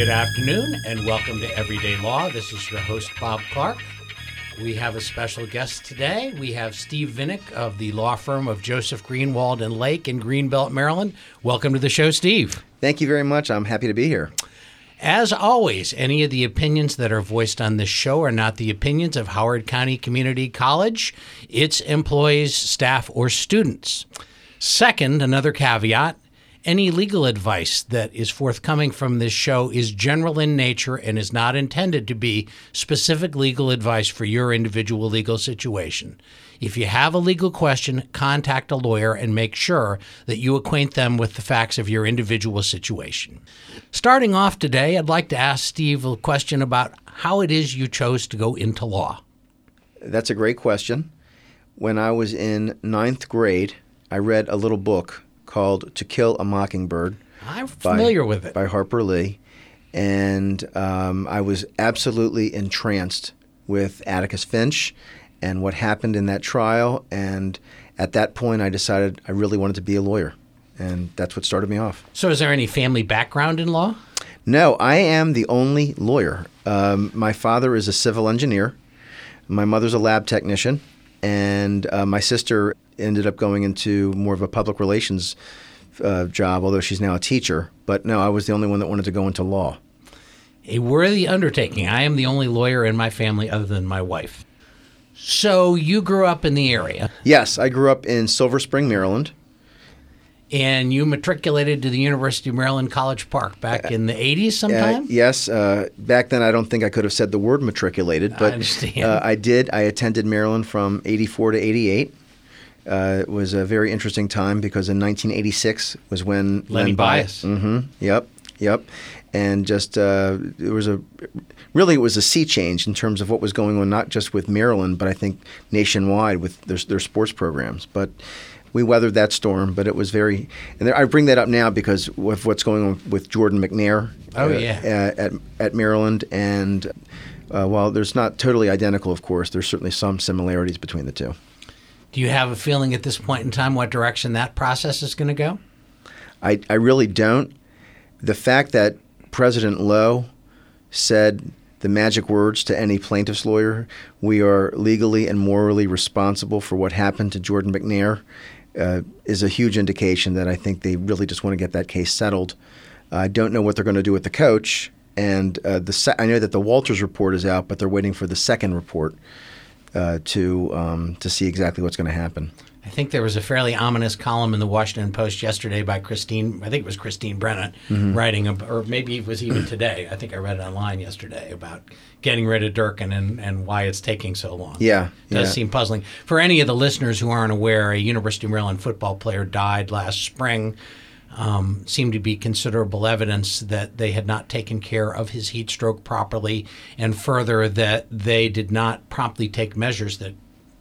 Good afternoon and welcome to Everyday Law. This is your host, Bob Clark. We have a special guest today. We have Steve Vinick of the law firm of Joseph Greenwald and Laake in Greenbelt, Maryland. Welcome to the show, Steve. Thank you very much. I'm happy to be here. As always, any of the opinions that are voiced on this show are not the opinions of Howard County Community College, its employees, staff, or students. Second, another caveat any legal advice that is forthcoming from this show is general in nature and is not intended to be specific legal advice for your individual legal situation. If you have a legal question, contact a lawyer and make sure that you acquaint them with the facts of your individual situation. Starting off today, I'd like to ask Steve a question about how it is you chose to go into law. That's a great question. When I was in ninth grade, I read a little book called To Kill a Mockingbird. I'm familiar by, with it. By Harper Lee. And um, I was absolutely entranced with Atticus Finch and what happened in that trial. And at that point, I decided I really wanted to be a lawyer. And that's what started me off. So, is there any family background in law? No, I am the only lawyer. Um, my father is a civil engineer, my mother's a lab technician, and uh, my sister ended up going into more of a public relations uh, job, although she's now a teacher. But no, I was the only one that wanted to go into law. A worthy undertaking. I am the only lawyer in my family other than my wife. So you grew up in the area? Yes, I grew up in Silver Spring, Maryland. And you matriculated to the University of Maryland College Park back in the 80s sometime? Uh, yes. Uh, back then, I don't think I could have said the word matriculated, but I. Uh, I did. I attended Maryland from 84 to 88. Uh, it was a very interesting time because in 1986 was when Lenny Len Bias. Mm-hmm. Yep. Yep. And just uh, it was a really it was a sea change in terms of what was going on, not just with Maryland, but I think nationwide with their, their sports programs. But we weathered that storm, but it was very. And there, I bring that up now because of what's going on with Jordan McNair. Oh uh, yeah. At at Maryland, and uh, while there's not totally identical, of course, there's certainly some similarities between the two. Do you have a feeling at this point in time what direction that process is going to go? I, I really don't. The fact that President Loh said the magic words to any plaintiff's lawyer we are legally and morally responsible for what happened to Jordan McNair uh, is a huge indication that I think they really just want to get that case settled. I don't know what they're going to do with the coach. And uh, the se- I know that the Walters report is out, but they're waiting for the second report uh, to um, to see exactly what's going to happen. I think there was a fairly ominous column in the Washington Post yesterday by Christine. I think it was Christine Brennan Mm-hmm. writing, or maybe it was even today. I think I read it online yesterday about getting rid of Durkin and, and why it's taking so long. Yeah, it does yeah. seem puzzling for any of the listeners who aren't aware. A University of Maryland football player died last spring. Um, seemed to be considerable evidence that they had not taken care of his heat stroke properly, and further that they did not promptly take measures that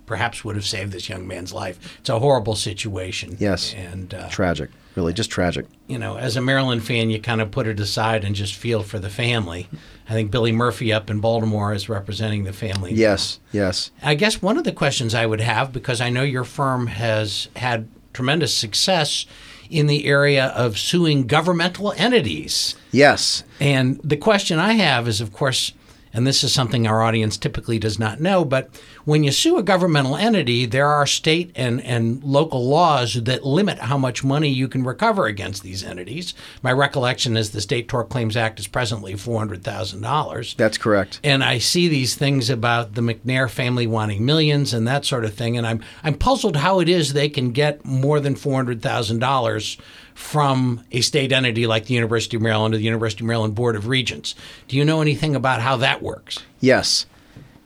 perhaps would have saved this young man's life. It's a horrible situation. Yes. and uh, Tragic, really, just tragic. you know, as a Maryland fan, you kind of put it aside and just feel for the family. I think Billy Murphy up in Baltimore is representing the family. Yes, yes. I guess one of the questions I would have, because I know your firm has had tremendous success in the area of suing governmental entities. Yes. And the question I have is, of course, and this is something our audience typically does not know, but when you sue a governmental entity, there are state and, and local laws that limit how much money you can recover against these entities. My recollection is the State Tort Claims Act is presently $400,000. That's correct. And I see these things about the McNair family wanting millions and that sort of thing, and I'm I'm puzzled how it is they can get more than four hundred thousand dollars from a state entity like the University of Maryland or the University of Maryland Board of Regents. Do you know anything about how that works? Yes.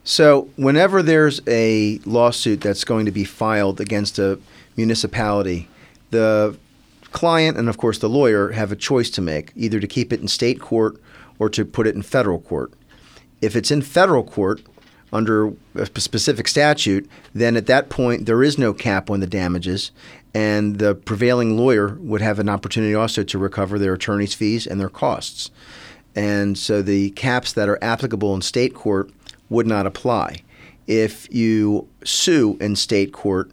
So, whenever there's a lawsuit that's going to be filed against a municipality, the client and, of course, the lawyer have a choice to make either to keep it in state court or to put it in federal court. If it's in federal court under a specific statute, then at that point there is no cap on the damages, and the prevailing lawyer would have an opportunity also to recover their attorney's fees and their costs. And so the caps that are applicable in state court would not apply. If you sue in state court,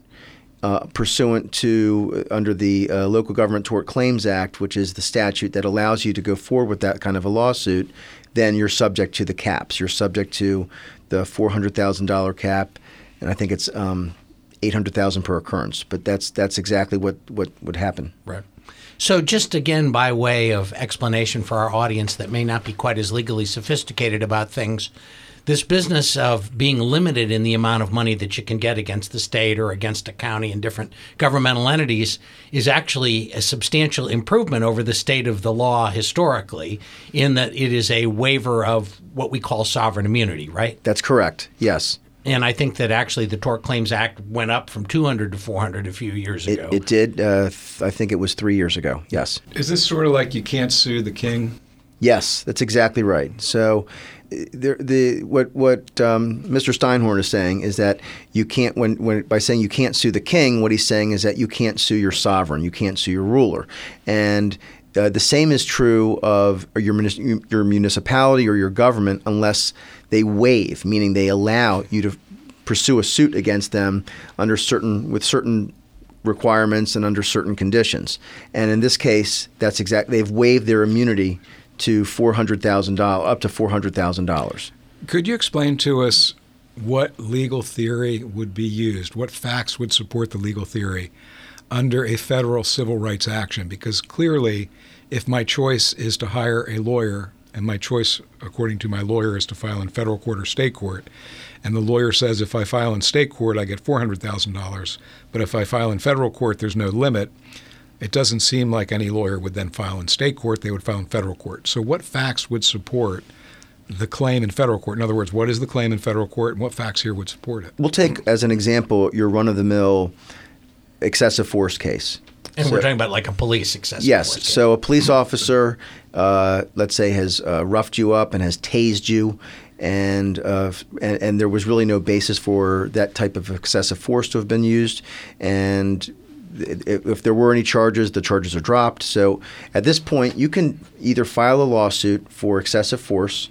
uh, pursuant to uh, under the uh, Local Government Tort Claims Act, which is the statute that allows you to go forward with that kind of a lawsuit, then you're subject to the caps. You're subject to the four hundred thousand dollar cap, and I think it's um, eight hundred thousand per occurrence. But that's that's exactly what what would happen. Right. So, just again, by way of explanation for our audience that may not be quite as legally sophisticated about things, this business of being limited in the amount of money that you can get against the state or against a county and different governmental entities is actually a substantial improvement over the state of the law historically, in that it is a waiver of what we call sovereign immunity, right? That's correct. Yes. And I think that actually the Tort Claims Act went up from 200 to 400 a few years It, ago. it did. Uh, th- I think it was three years ago. Yes. Is this sort of like you can't sue the king? Yes, that's exactly right. So, the, the what what um, Mr. Steinhorn is saying is that you can't when, when by saying you can't sue the king, what he's saying is that you can't sue your sovereign, you can't sue your ruler, and uh, the same is true of your your municipality or your government unless they waive, meaning they allow you to pursue a suit against them under certain with certain requirements and under certain conditions. And in this case, that's exact. They've waived their immunity to four hundred thousand dollars, up to four hundred thousand dollars. Could you explain to us what legal theory would be used? What facts would support the legal theory under a federal civil rights action? Because clearly, if my choice is to hire a lawyer, and my choice, according to my lawyer, is to file in federal court or state court, and the lawyer says if I file in state court, I get $400,000, but if I file in federal court, there's no limit. It doesn't seem like any lawyer would then file in state court, they would file in federal court. So, what facts would support the claim in federal court? In other words, what is the claim in federal court and what facts here would support it? We'll take as an example your run-of-the-mill excessive force case. and So- we're talking about like a police excessive Yes. force case. So a police officer, uh, let's say, has uh, roughed you up and has tased you, and, uh, and and there was really no basis for that type of excessive force to have been used, and i- if, there were any charges, the charges are dropped. So at this point, you can either file a lawsuit for excessive force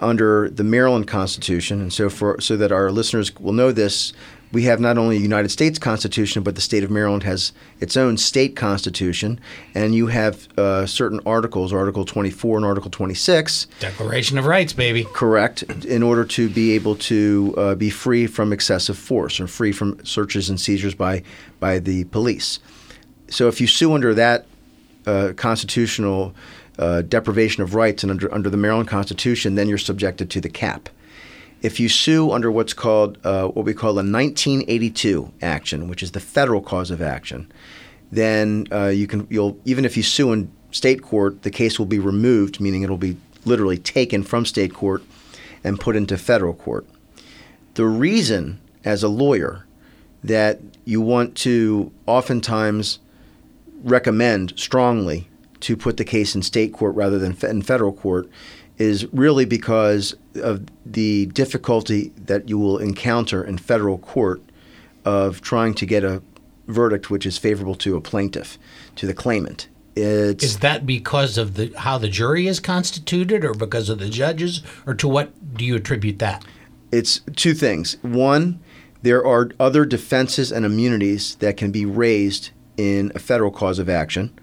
under the Maryland Constitution, and so for so that our listeners will know this, we have not only a United States Constitution, but the state of Maryland has its own state constitution, and you have uh, certain articles, Article 24 and Article 26, Declaration of Rights, baby. correct, in order to be able to uh, be free from excessive force or free from searches and seizures by by the police. So if you sue under that uh, constitutional uh, deprivation of rights and under under the Maryland Constitution, then you're subjected to the cap. If you sue under what's called uh, what we call a 1982 action, which is the federal cause of action, then uh, you can you'll even if you sue in state court, the case will be removed, meaning it'll be literally taken from state court and put into federal court. The reason, as a lawyer, that you want to oftentimes recommend strongly to put the case in state court rather than in federal court is really because of the difficulty that you will encounter in federal court of trying to get a verdict which is favorable to a plaintiff, to the claimant. It's, Is that because of the how the jury is constituted, or because of the judges, or to what do you attribute that? it's two things. One, there are other defenses and immunities that can be raised in a federal cause of action,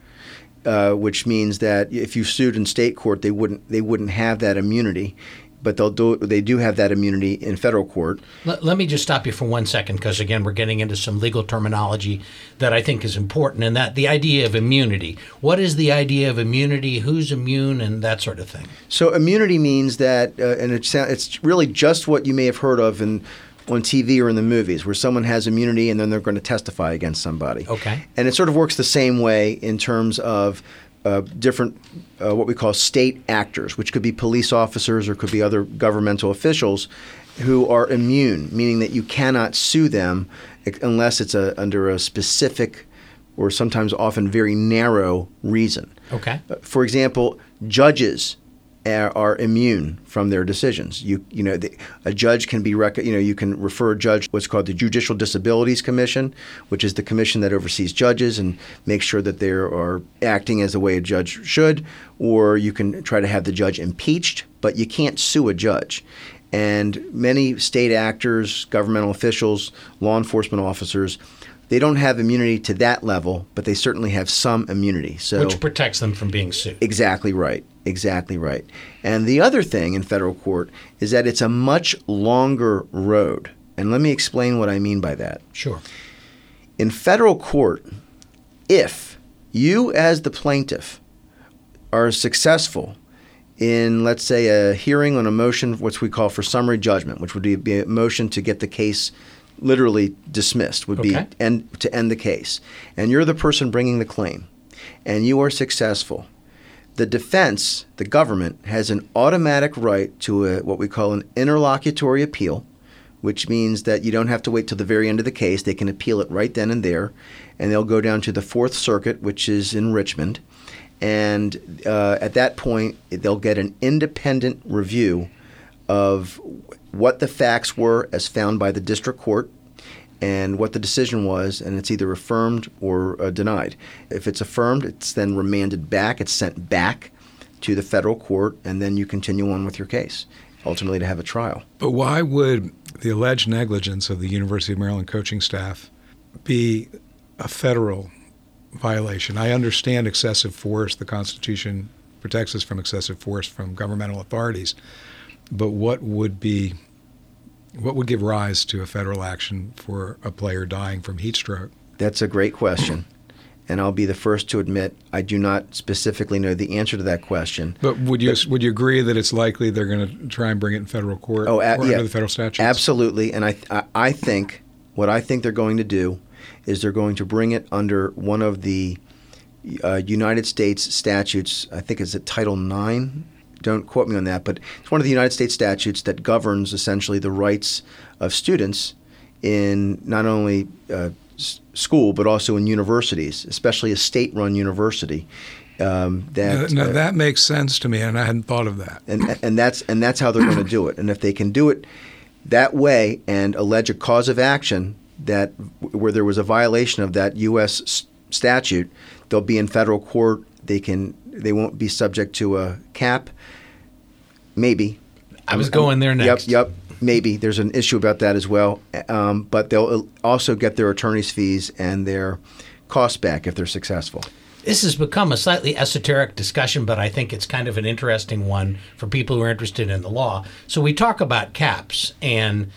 uh, which means that if you sued in state court, they wouldn't they wouldn't have that immunity, but they'll do they do have that immunity in federal court. Let, let me just stop you for one second, because again, we're getting into some legal terminology that I think is important, and that the idea of immunity. What is the idea of immunity? Who's immune, and that sort of thing. So immunity means that, uh, and it's it's really just what you may have heard of in on TV or in the movies, where someone has immunity and then they're going to testify against somebody. Okay. And it sort of works the same way in terms of uh, different, uh, what we call state actors, which could be police officers or could be other governmental officials who are immune, meaning that you cannot sue them unless it's a, under a specific or sometimes often very narrow reason. Okay. Uh, For example, judges are, are immune from their decisions. You you know the, a judge can be rec- you know you can refer a judge what's called the Judicial Disabilities Commission, which is the commission that oversees judges and makes sure that they are acting as the way a judge should. Or you can try to have the judge impeached, but you can't sue a judge. And many state actors, governmental officials, law enforcement officers They don't have immunity to that level, but they certainly have some immunity. So Which protects them from being sued. Exactly right. Exactly right. And the other thing in federal court is that it's a much longer road. And let me explain what I mean by that. Sure. In federal court, if you, as the plaintiff, are successful in, let's say, a hearing on a motion, which we call for summary judgment, which would be a motion to get the case literally dismissed, would Okay. be end, to end the case, and you're the person bringing the claim, and you are successful, the defense, the government, has an automatic right to a, what we call an interlocutory appeal, which means that you don't have to wait till the very end of the case. They can appeal it right then and there, and they'll go down to the Fourth Circuit, which is in Richmond, and uh, at that point they'll get an independent review of what the facts were as found by the district court and what the decision was, and it's either affirmed or uh, denied. If it's affirmed, it's then remanded back, it's sent back to the federal court, and then you continue on with your case, ultimately to have a trial. But why would the alleged negligence of the University of Maryland coaching staff be a federal violation? I understand excessive force. The Constitution protects us from excessive force from governmental authorities. But what would be what would give rise to a federal action for a player dying from heat stroke? That's a great question. And I'll be the first to admit I do not specifically know the answer to that question. But would you would you agree that it's likely they're going to try and bring it in federal court Oh, or a- under the federal statutes? Absolutely, and I, I I think what I think they're going to do is they're going to bring it under one of the uh, United States statutes. I think it's at Title IX. Don't quote me on that, but it's one of the United States statutes that governs essentially the rights of students in not only uh, s- school but also in universities, especially a state-run university. Um, that uh, that makes sense to me, and I hadn't thought of that. and and that's and that's how they're going to do it. And if they can do it that way and allege a cause of action that where there was a violation of that U.S. statute, they'll be in federal court. They can they won't be subject to a cap. Maybe. I was going there next. Yep, yep. Maybe there's an issue about that as well. Um, but they'll also get their attorney's fees and their costs back if they're successful. This has become a slightly esoteric discussion, but I think it's kind of an interesting one for people who are interested in the law. So we talk about caps, and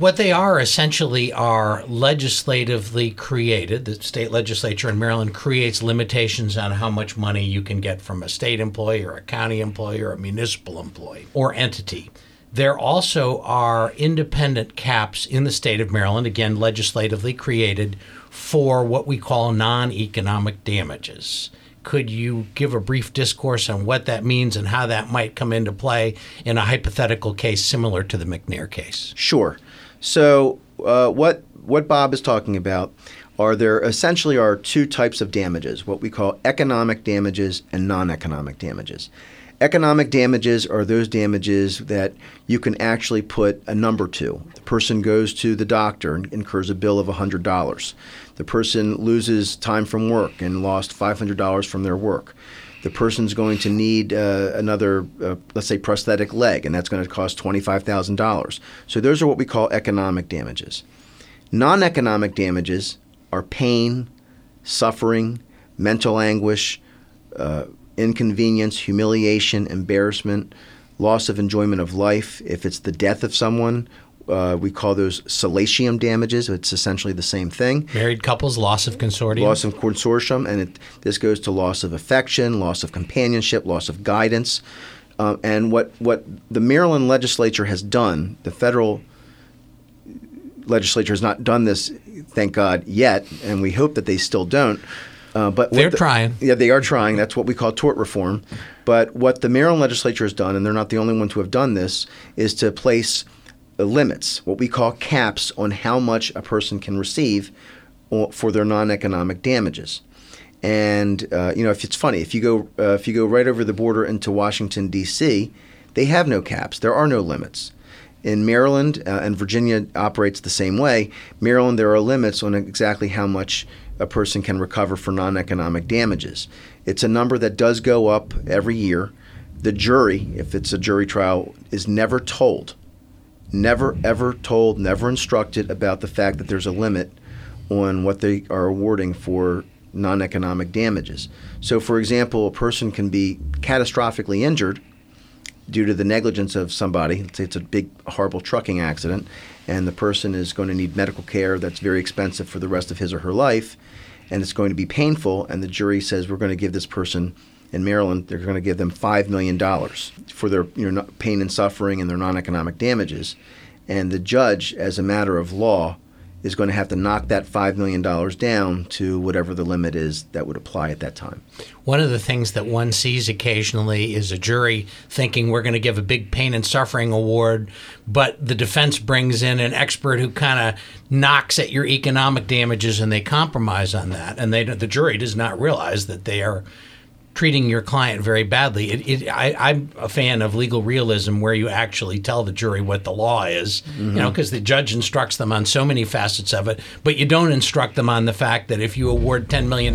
what they are essentially are legislatively created. The state legislature in Maryland creates limitations on how much money you can get from a state employee or a county employee or a municipal employee or entity. There also are independent caps in the state of Maryland, again, legislatively created for what we call non economic damages. Could you give a brief discourse on what that means and how that might come into play in a hypothetical case similar to the McNair case? Sure. So uh, what what Bob is talking about are there essentially are two types of damages, what we call economic damages and non-economic damages. Economic damages are those damages that you can actually put a number to. The person goes to the doctor and incurs a bill of $100. The person loses time from work and lost $500 from their work. The person's going to need uh, another, uh, let's say, prosthetic leg, and that's going to cost $25,000. So those are what we call economic damages. Non economic damages are pain, suffering, mental anguish, uh, inconvenience, humiliation, embarrassment, loss of enjoyment of life. If it's the death of someone, uh, we call those solatium damages. It's essentially the same thing. Married couples, loss of consortium. Loss of consortium, and it, this goes to loss of affection, loss of companionship, loss of guidance. Uh, and what, what the Maryland legislature has done, the federal legislature has not done this, thank God, yet, and we hope that they still don't. Uh, but They're the- trying. Yeah, they are trying. That's what we call tort reform. But what the Maryland legislature has done, and they're not the only ones who have done this, is to place limits, what we call caps, on how much a person can receive for their non-economic damages. And uh, you know, if it's funny, if you go uh, if you go right over the border into Washington D.C., they have no caps. There are no limits. In Maryland uh, and Virginia operates the same way. Maryland, there are limits on exactly how much a person can recover for non-economic damages. It's a number that does go up every year. The jury, if it's a jury trial, is never told, never ever told, never instructed about the fact that there's a limit on what they are awarding for non economic damages. So, for example, a person can be catastrophically injured due to the negligence of somebody. Let's say it's a big, horrible trucking accident, and the person is going to need medical care that's very expensive for the rest of his or her life, and it's going to be painful. And the jury says we're going to give this person in Maryland, they're going to give them five million dollars for their you know, pain and suffering and their non-economic damages, and the judge, as a matter of law, is going to have to knock that $5 million down to whatever the limit is that would apply at that time. One of the things that one sees occasionally is a jury thinking we're going to give a big pain and suffering award, but the defense brings in an expert who kind of knocks at your economic damages and they compromise on that. And they, the jury does not realize that they are treating your client very badly. It, it, I, am a fan of legal realism where you actually tell the jury what the law is, mm-hmm. you know, because the judge instructs them on so many facets of it, but you don't instruct them on the fact that if you award $10 million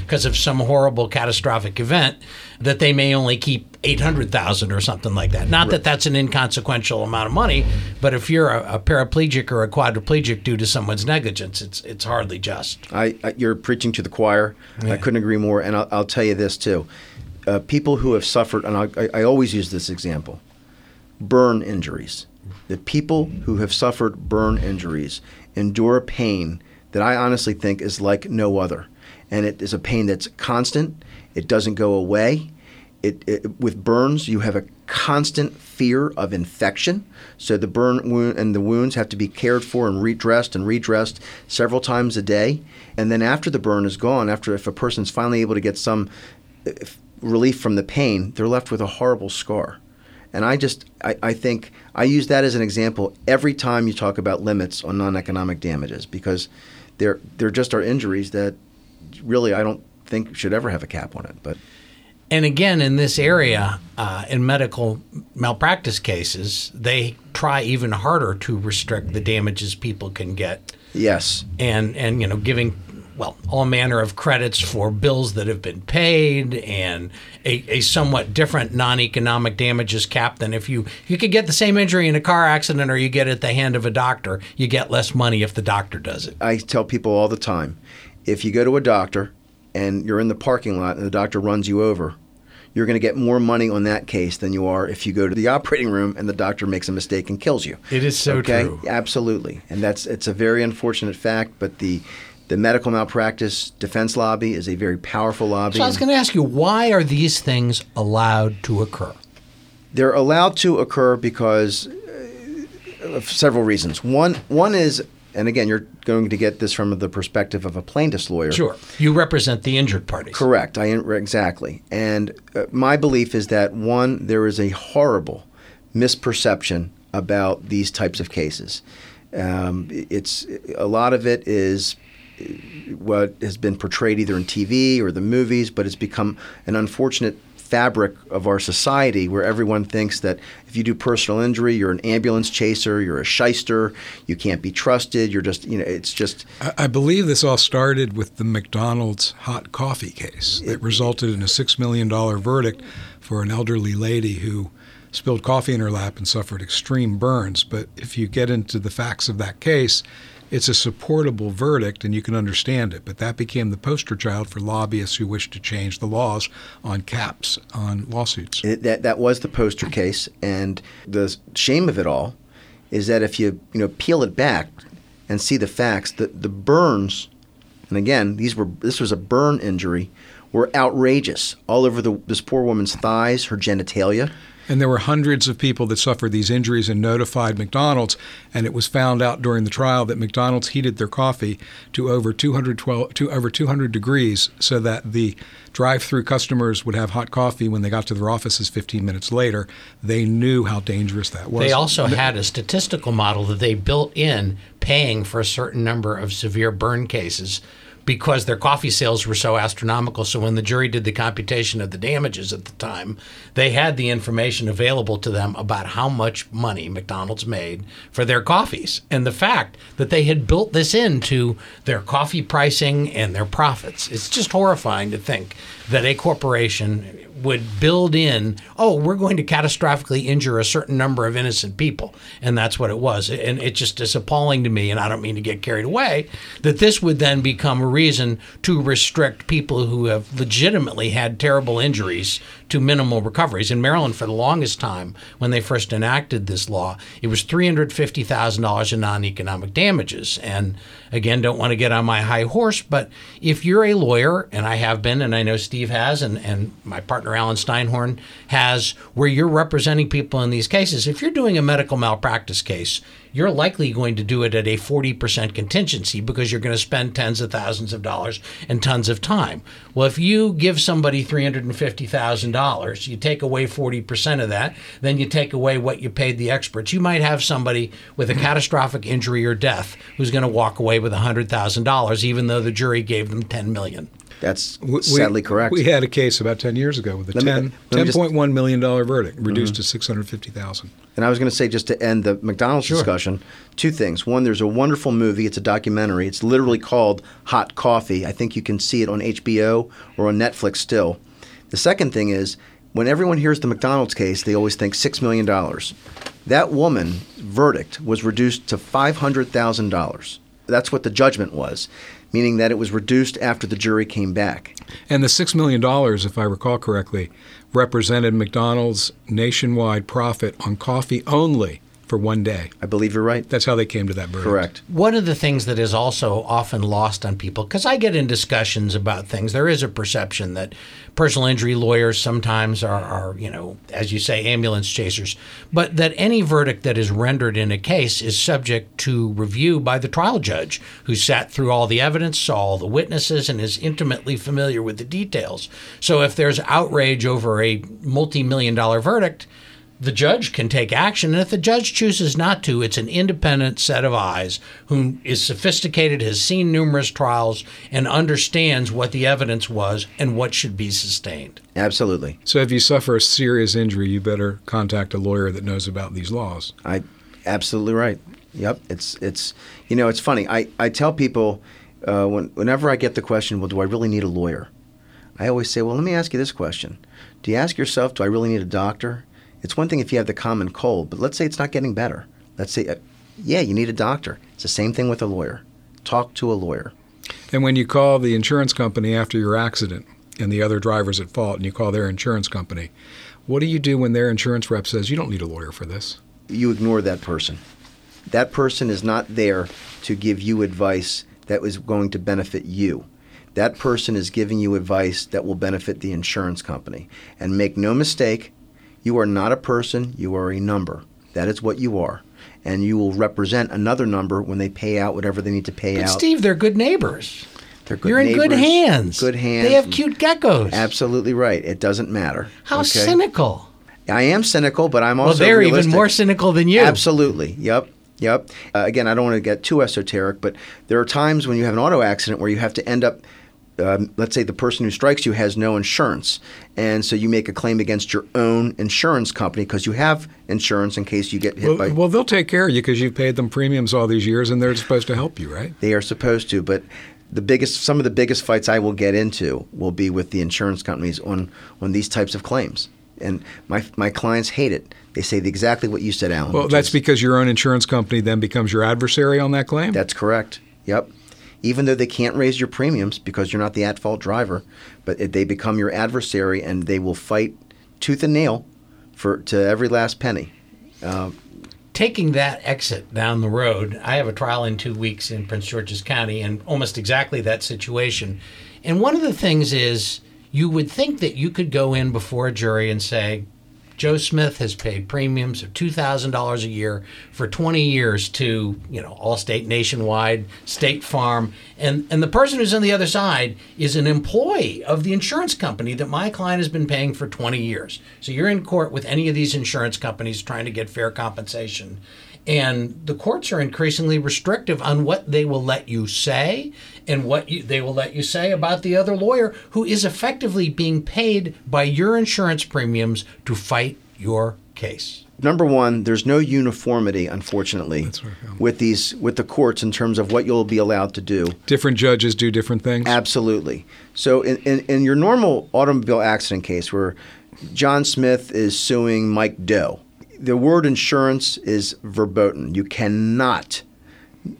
because of some horrible catastrophic event, that they may only keep 800,000 or something like that. Not right. that that's an inconsequential amount of money, but if you're a, a, paraplegic or a quadriplegic due to someone's negligence, it's it's hardly just. I, I you're preaching to the choir. Yeah. I couldn't agree more. And I'll, I'll tell you this too: uh, people who have suffered, and I, I always use this example, burn injuries. The people who have suffered burn injuries endure a pain that I honestly think is like no other, and it is a pain that's constant it doesn't go away. It, it, with burns, you have a constant fear of infection. So the burn wound and the wounds have to be cared for and redressed and redressed several times a day. And then after the burn is gone, after if a person's finally able to get some uh, relief from the pain, they're left with a horrible scar. And I just, I, I think I use that as an example every time you talk about limits on non-economic damages because they're, they're just our injuries that really I don't think should ever have a cap on it. But and again, in this area, uh, in medical malpractice cases, they try even harder to restrict the damages people can get. Yes. And and you know, giving well all manner of credits for bills that have been paid and a, a somewhat different non-economic damages cap than if you you could get the same injury in a car accident or you get it at the hand of a doctor you get less money if the doctor does it i tell people all the time if you go to a doctor and you're in the parking lot and the doctor runs you over, you're going to get more money on that case than you are if you go to the operating room and the doctor makes a mistake and kills you. It is so okay? true. Absolutely. And that's it's a very unfortunate fact, but the the medical malpractice defense lobby is a very powerful lobby. So I was going to ask you, why are these things allowed to occur? They're allowed to occur because uh, of several reasons. One one is and again, you're going to get this from the perspective of a plaintiff's lawyer. Sure. You represent the injured parties. Correct. I exactly. And uh, my belief is that one, there is a horrible misperception about these types of cases. Um, it's a lot of it is uh, what has been portrayed either in TV or the movies, but it's become an unfortunate fabric of our society where everyone thinks that if you do personal injury, you're an ambulance chaser, you're a shyster, you can't be trusted, you're just, you know, it's just. I, I believe this all started with the McDonald's hot coffee case that it, resulted in a $6 million verdict for an elderly lady who spilled coffee in her lap and suffered extreme burns. But if you get into the facts of that case, it's a supportable verdict and you can understand it. But that became the poster child for lobbyists who wished to change the laws on caps on lawsuits. It, that that was the poster case, and the shame of it all is that if you you know peel it back and see the facts, the the burns, and again these were this was a burn injury, were outrageous all over the, this poor woman's thighs, her genitalia. And there were hundreds of people that suffered these injuries and notified McDonald's. And it was found out during the trial that McDonald's heated their coffee to over 212 to over 200 degrees so that the drive-through customers would have hot coffee when they got to their offices 15 minutes later. They knew how dangerous that was. They also had a statistical model that they built in paying for a certain number of severe burn cases because their coffee sales were so astronomical. So when the jury did the computation of the damages at the time, they had the information available to them about how much money McDonald's made for their coffees and the fact that they had built this into their coffee pricing and their profits. It's just horrifying to think that a corporation would build in, oh, we're going to catastrophically injure a certain number of innocent people. And that's what it was. And it just is appalling to me, and I don't mean to get carried away, that this would then become a reason to restrict people who have legitimately had terrible injuries to minimal recoveries. In Maryland, for the longest time, when they first enacted this law, it was $350,000 in non economic damages. And again, don't want to get on my high horse, but if you're a lawyer, and I have been, and I know Steve has, and, and my partner Alan Steinhorn has, where you're representing people in these cases, if you're doing a medical malpractice case, you're likely going to do it at a 40% contingency because you're going to spend tens of thousands of dollars and tons of time. Well, if you give somebody $350,000, you take away 40% of that, then you take away what you paid the experts. You might have somebody with a catastrophic injury or death who's going to walk away with $100,000 even though the jury gave them 10 million. That's We- sadly correct. We had a case about 10 years ago with a Let me- 10, let me just- Mm-hmm. $10.1 million verdict, reduced to 650000 And I was going to say, just to end the McDonald's discussion, two things. One, there's a wonderful movie. It's a documentary. It's literally called Hot Coffee. I think you can see it on HBO or on Netflix still. The second thing is, when everyone hears the McDonald's case, they always think $6 million. That woman's verdict was reduced to $500,000. That's what the judgment was, meaning that it was reduced after the jury came back. And the $6 million, if I recall correctly, represented McDonald's nationwide profit on coffee only for one day. I believe you're right. That's how they came to that verdict. Correct. One of the things that is also often lost on people, because I get in discussions about things, there is a perception that personal injury lawyers sometimes are, are, you know, as you say, ambulance chasers, but that any verdict that is rendered in a case is subject to review by the trial judge who sat through all the evidence, saw all the witnesses, and is intimately familiar with the details. So if there's outrage over a multi million dollar verdict, the judge can take action. And if the judge chooses not to, it's an independent set of eyes who is sophisticated, has seen numerous trials, and understands what the evidence was and what should be sustained. Absolutely. So if you suffer a serious injury, you better contact a lawyer that knows about these laws. I absolutely right. Yep. It's it's you know it's funny. I, I tell people uh, when, whenever I get the question, well, do I really need a lawyer? I always say, well, let me ask you this question: Do you ask yourself, do I really need a doctor? It's one thing if you have the common cold, but let's say it's not getting better. Let's say, uh, yeah, you need a doctor. It's the same thing with a lawyer. Talk to a lawyer. And when you call the insurance company after your accident and the other driver's at fault and you call their insurance company, what do you do when their insurance rep says, you don't need a lawyer for this? You ignore that person. That person is not there to give you advice that is going to benefit you. That person is giving you advice that will benefit the insurance company. And make no mistake, you are not a person, you are a number. That is what you are. And you will represent another number when they pay out whatever they need to pay But out. Steve, they're good neighbors. They're good neighbors. You're in good hands. Good hands. They have cute geckos. Absolutely right. It doesn't matter. How okay? cynical. I am cynical, but I'm also. Well, they're even more cynical than you. Absolutely. Yep. Yep. Uh, again, I don't want to get too esoteric, but there are times when you have an auto accident where you have to end up. Um, let's say the person who strikes you has no insurance, and so you make a claim against your own insurance company because you have insurance in case you get hit Well, by. well, they'll take care of you because you've paid them premiums all these years and they're supposed to help you, right? They are supposed to, but the biggest, some of the biggest fights I will get into will be with the insurance companies on on these types of claims, and my my clients hate it. They say exactly what you said, Alan. Well, that's is- because your own insurance company then becomes your adversary on that claim. That's correct. Yep. Even though they can't raise your premiums because you're not the at-fault driver, but they become your adversary and they will fight tooth and nail for to every last penny. Uh, taking that exit down the road, I have a trial in two weeks in Prince George's County and almost exactly that situation. And one of the things is you would think that you could go in before a jury and say, Joe Smith has paid premiums of $2,000 a year for 20 years to, you know, Allstate Nationwide, State Farm, and and the person who's on the other side is an employee of the insurance company that my client has been paying for 20 years. So you're in court with any of these insurance companies trying to get fair compensation. And the courts are increasingly restrictive on what they will let you say and what you, they will let you say about the other lawyer who is effectively being paid by your insurance premiums to fight your case? Number one, there's no uniformity, unfortunately, right, with these with the courts in terms of what you'll be allowed to do. Different judges do different things. Absolutely. So, in, in, in your normal automobile accident case where John Smith is suing Mike Doe, the word insurance is verboten. You cannot,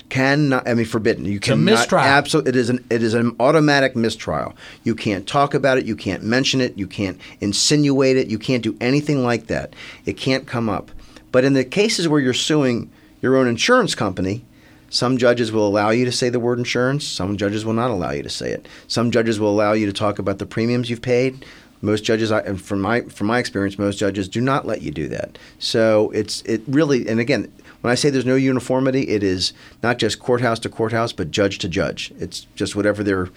cannot. I mean, forbidden. You mistrial. Absolutely, it is an it is an automatic mistrial. You can't talk about it. You can't mention it. You can't insinuate it. You can't do anything like that. It can't come up. But in the cases where you're suing your own insurance company, some judges will allow you to say the word insurance. Some judges will not allow you to say it. Some judges will allow you to talk about the premiums you've paid. Most judges, I- and from my from my experience, most judges do not let you do that. So it's it really, and again, when I say there's no uniformity, it is not just courthouse to courthouse, but judge to judge. It's just whatever their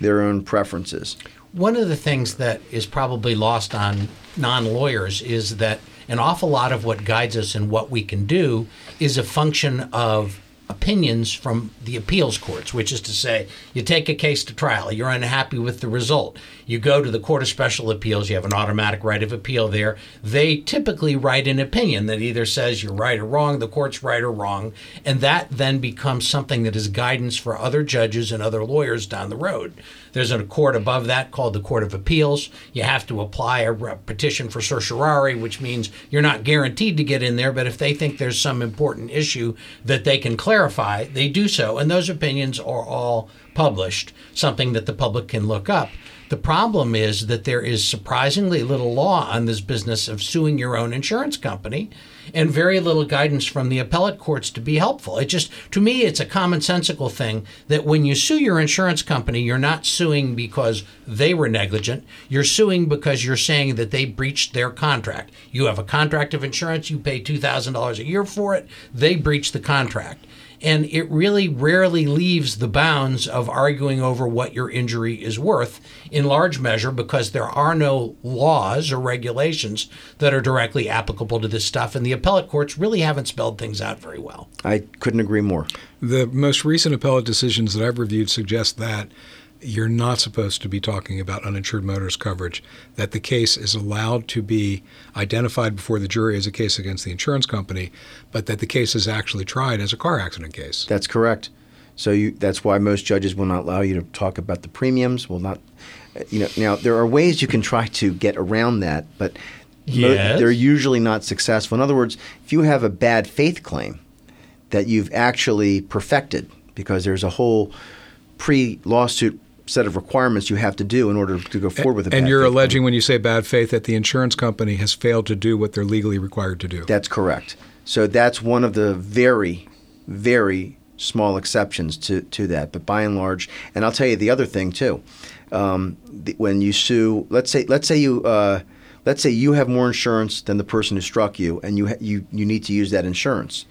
their own preferences. One of the things that is probably lost on non lawyers is that an awful lot of what guides us in what we can do is a function of opinions from the appeals courts, which is to say, you take a case to trial, you're unhappy with the result, you go to the Court of Special Appeals, you have an automatic right of appeal there. They typically write an opinion that either says you're right or wrong, the court's right or wrong, and that then becomes something that is guidance for other judges and other lawyers down the road. There's a court above that called the Court of Appeals. You have to apply a petition for certiorari, which means you're not guaranteed to get in there, but if they think there's some important issue that they can clarify, they do so. And those opinions are all published, something that the public can look up. The problem is that there is surprisingly little law on this business of suing your own insurance company and very little guidance from the appellate courts to be helpful. It just, to me, it's a commonsensical thing that when you sue your insurance company, you're not suing because they were negligent. You're suing because you're saying that they breached their contract. You have a contract of insurance, you pay $2,000 a year for it, they breached the contract. And it really rarely leaves the bounds of arguing over what your injury is worth, in large measure because there are no laws or regulations that are directly applicable to this stuff. And the appellate courts really haven't spelled things out very well. I couldn't agree more. The most recent appellate decisions that I've reviewed suggest that you're not supposed to be talking about uninsured motorist coverage, that the case is allowed to be identified before the jury as a case against the insurance company, but that the case is actually tried as a car accident case. That's correct. So you, that's why most judges will not allow you to talk about the premiums. Will not, you know. Now there are ways you can try to get around that, but mo- they're usually not successful. In other words, if you have a bad faith claim that you've actually perfected, because there's a whole pre-lawsuit set of requirements you have to do in order to go forward with a and you're alleging when you say bad faith that the insurance company has failed to do what they're legally required to do. That's correct. So that's one of the very, very small exceptions to, to that. But by and large, and I'll tell you the other thing too. Um, the, when you sue, let's say, let's say you, uh, let's say you have more insurance than the person who struck you, and you ha- you you need to use that insurance.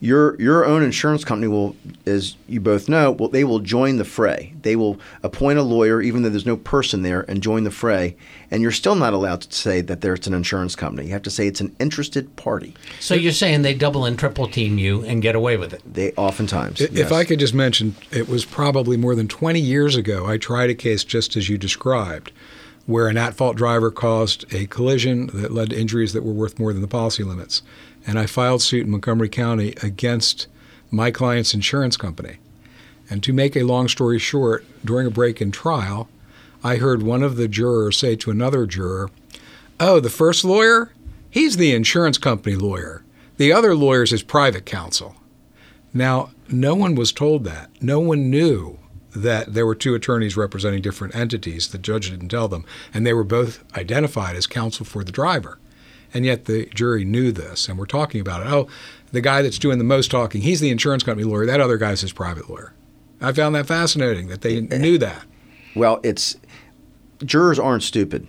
Your your own insurance company will, as you both know, well, they will join the fray. They will appoint a lawyer, even though there's no person there, and join the fray. And you're still not allowed to say that there's an insurance company. You have to say it's an interested party. So you're saying they double and triple team you and get away with it? They oftentimes. If yes. I could just mention, it was probably more than 20 years ago, I tried a case just as you described, where an at fault driver caused a collision that led to injuries that were worth more than the policy limits. And I filed suit in Montgomery County against my client's insurance company. And to make a long story short, during a break in trial, I heard one of the jurors say to another juror, Oh, the first lawyer? He's the insurance company lawyer. The other lawyer's his private counsel. Now, no one was told that. No one knew that there were two attorneys representing different entities. The judge didn't tell them. And they were both identified as counsel for the driver. And yet the jury knew this. And we're talking about it. Oh, the guy that's doing the most talking, he's the insurance company lawyer. That other guy's his private lawyer. I found that fascinating that they knew that. Well, it's jurors aren't stupid.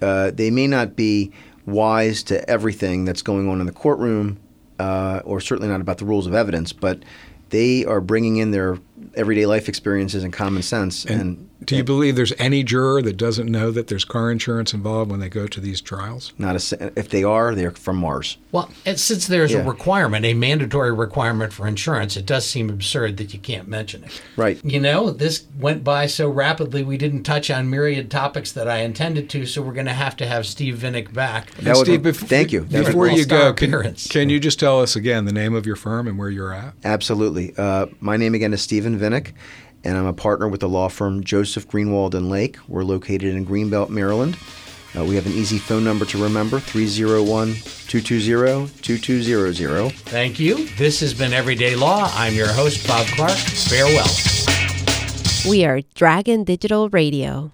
Uh, they may not be wise to everything that's going on in the courtroom, uh, or certainly not about the rules of evidence. But they are bringing in their everyday life experiences and common sense. And, And do you believe there's any juror that doesn't know that there's car insurance involved when they go to these trials? not a, if they are, they're from Mars. Well, and since there's Yeah. a requirement, a mandatory requirement for insurance, it does seem absurd that you can't mention it. Right. You know, this went by so rapidly, we didn't touch on myriad topics that I intended to, so we're going to have to have Steve Vinick back. That would Steve, be- bef- thank you. That Before you All-star go, can, appearance. can you just tell us again the name of your firm and where you're at? Absolutely. Uh, my name again is Stephen Vinick, and I'm a partner with the law firm Joseph Greenwald and Laake. We're located in Greenbelt, Maryland. Uh, we have an easy phone number to remember 301 220 2200. Thank you. This has been Everyday Law. I'm your host, Bob Clark. Farewell. We are Dragon Digital Radio.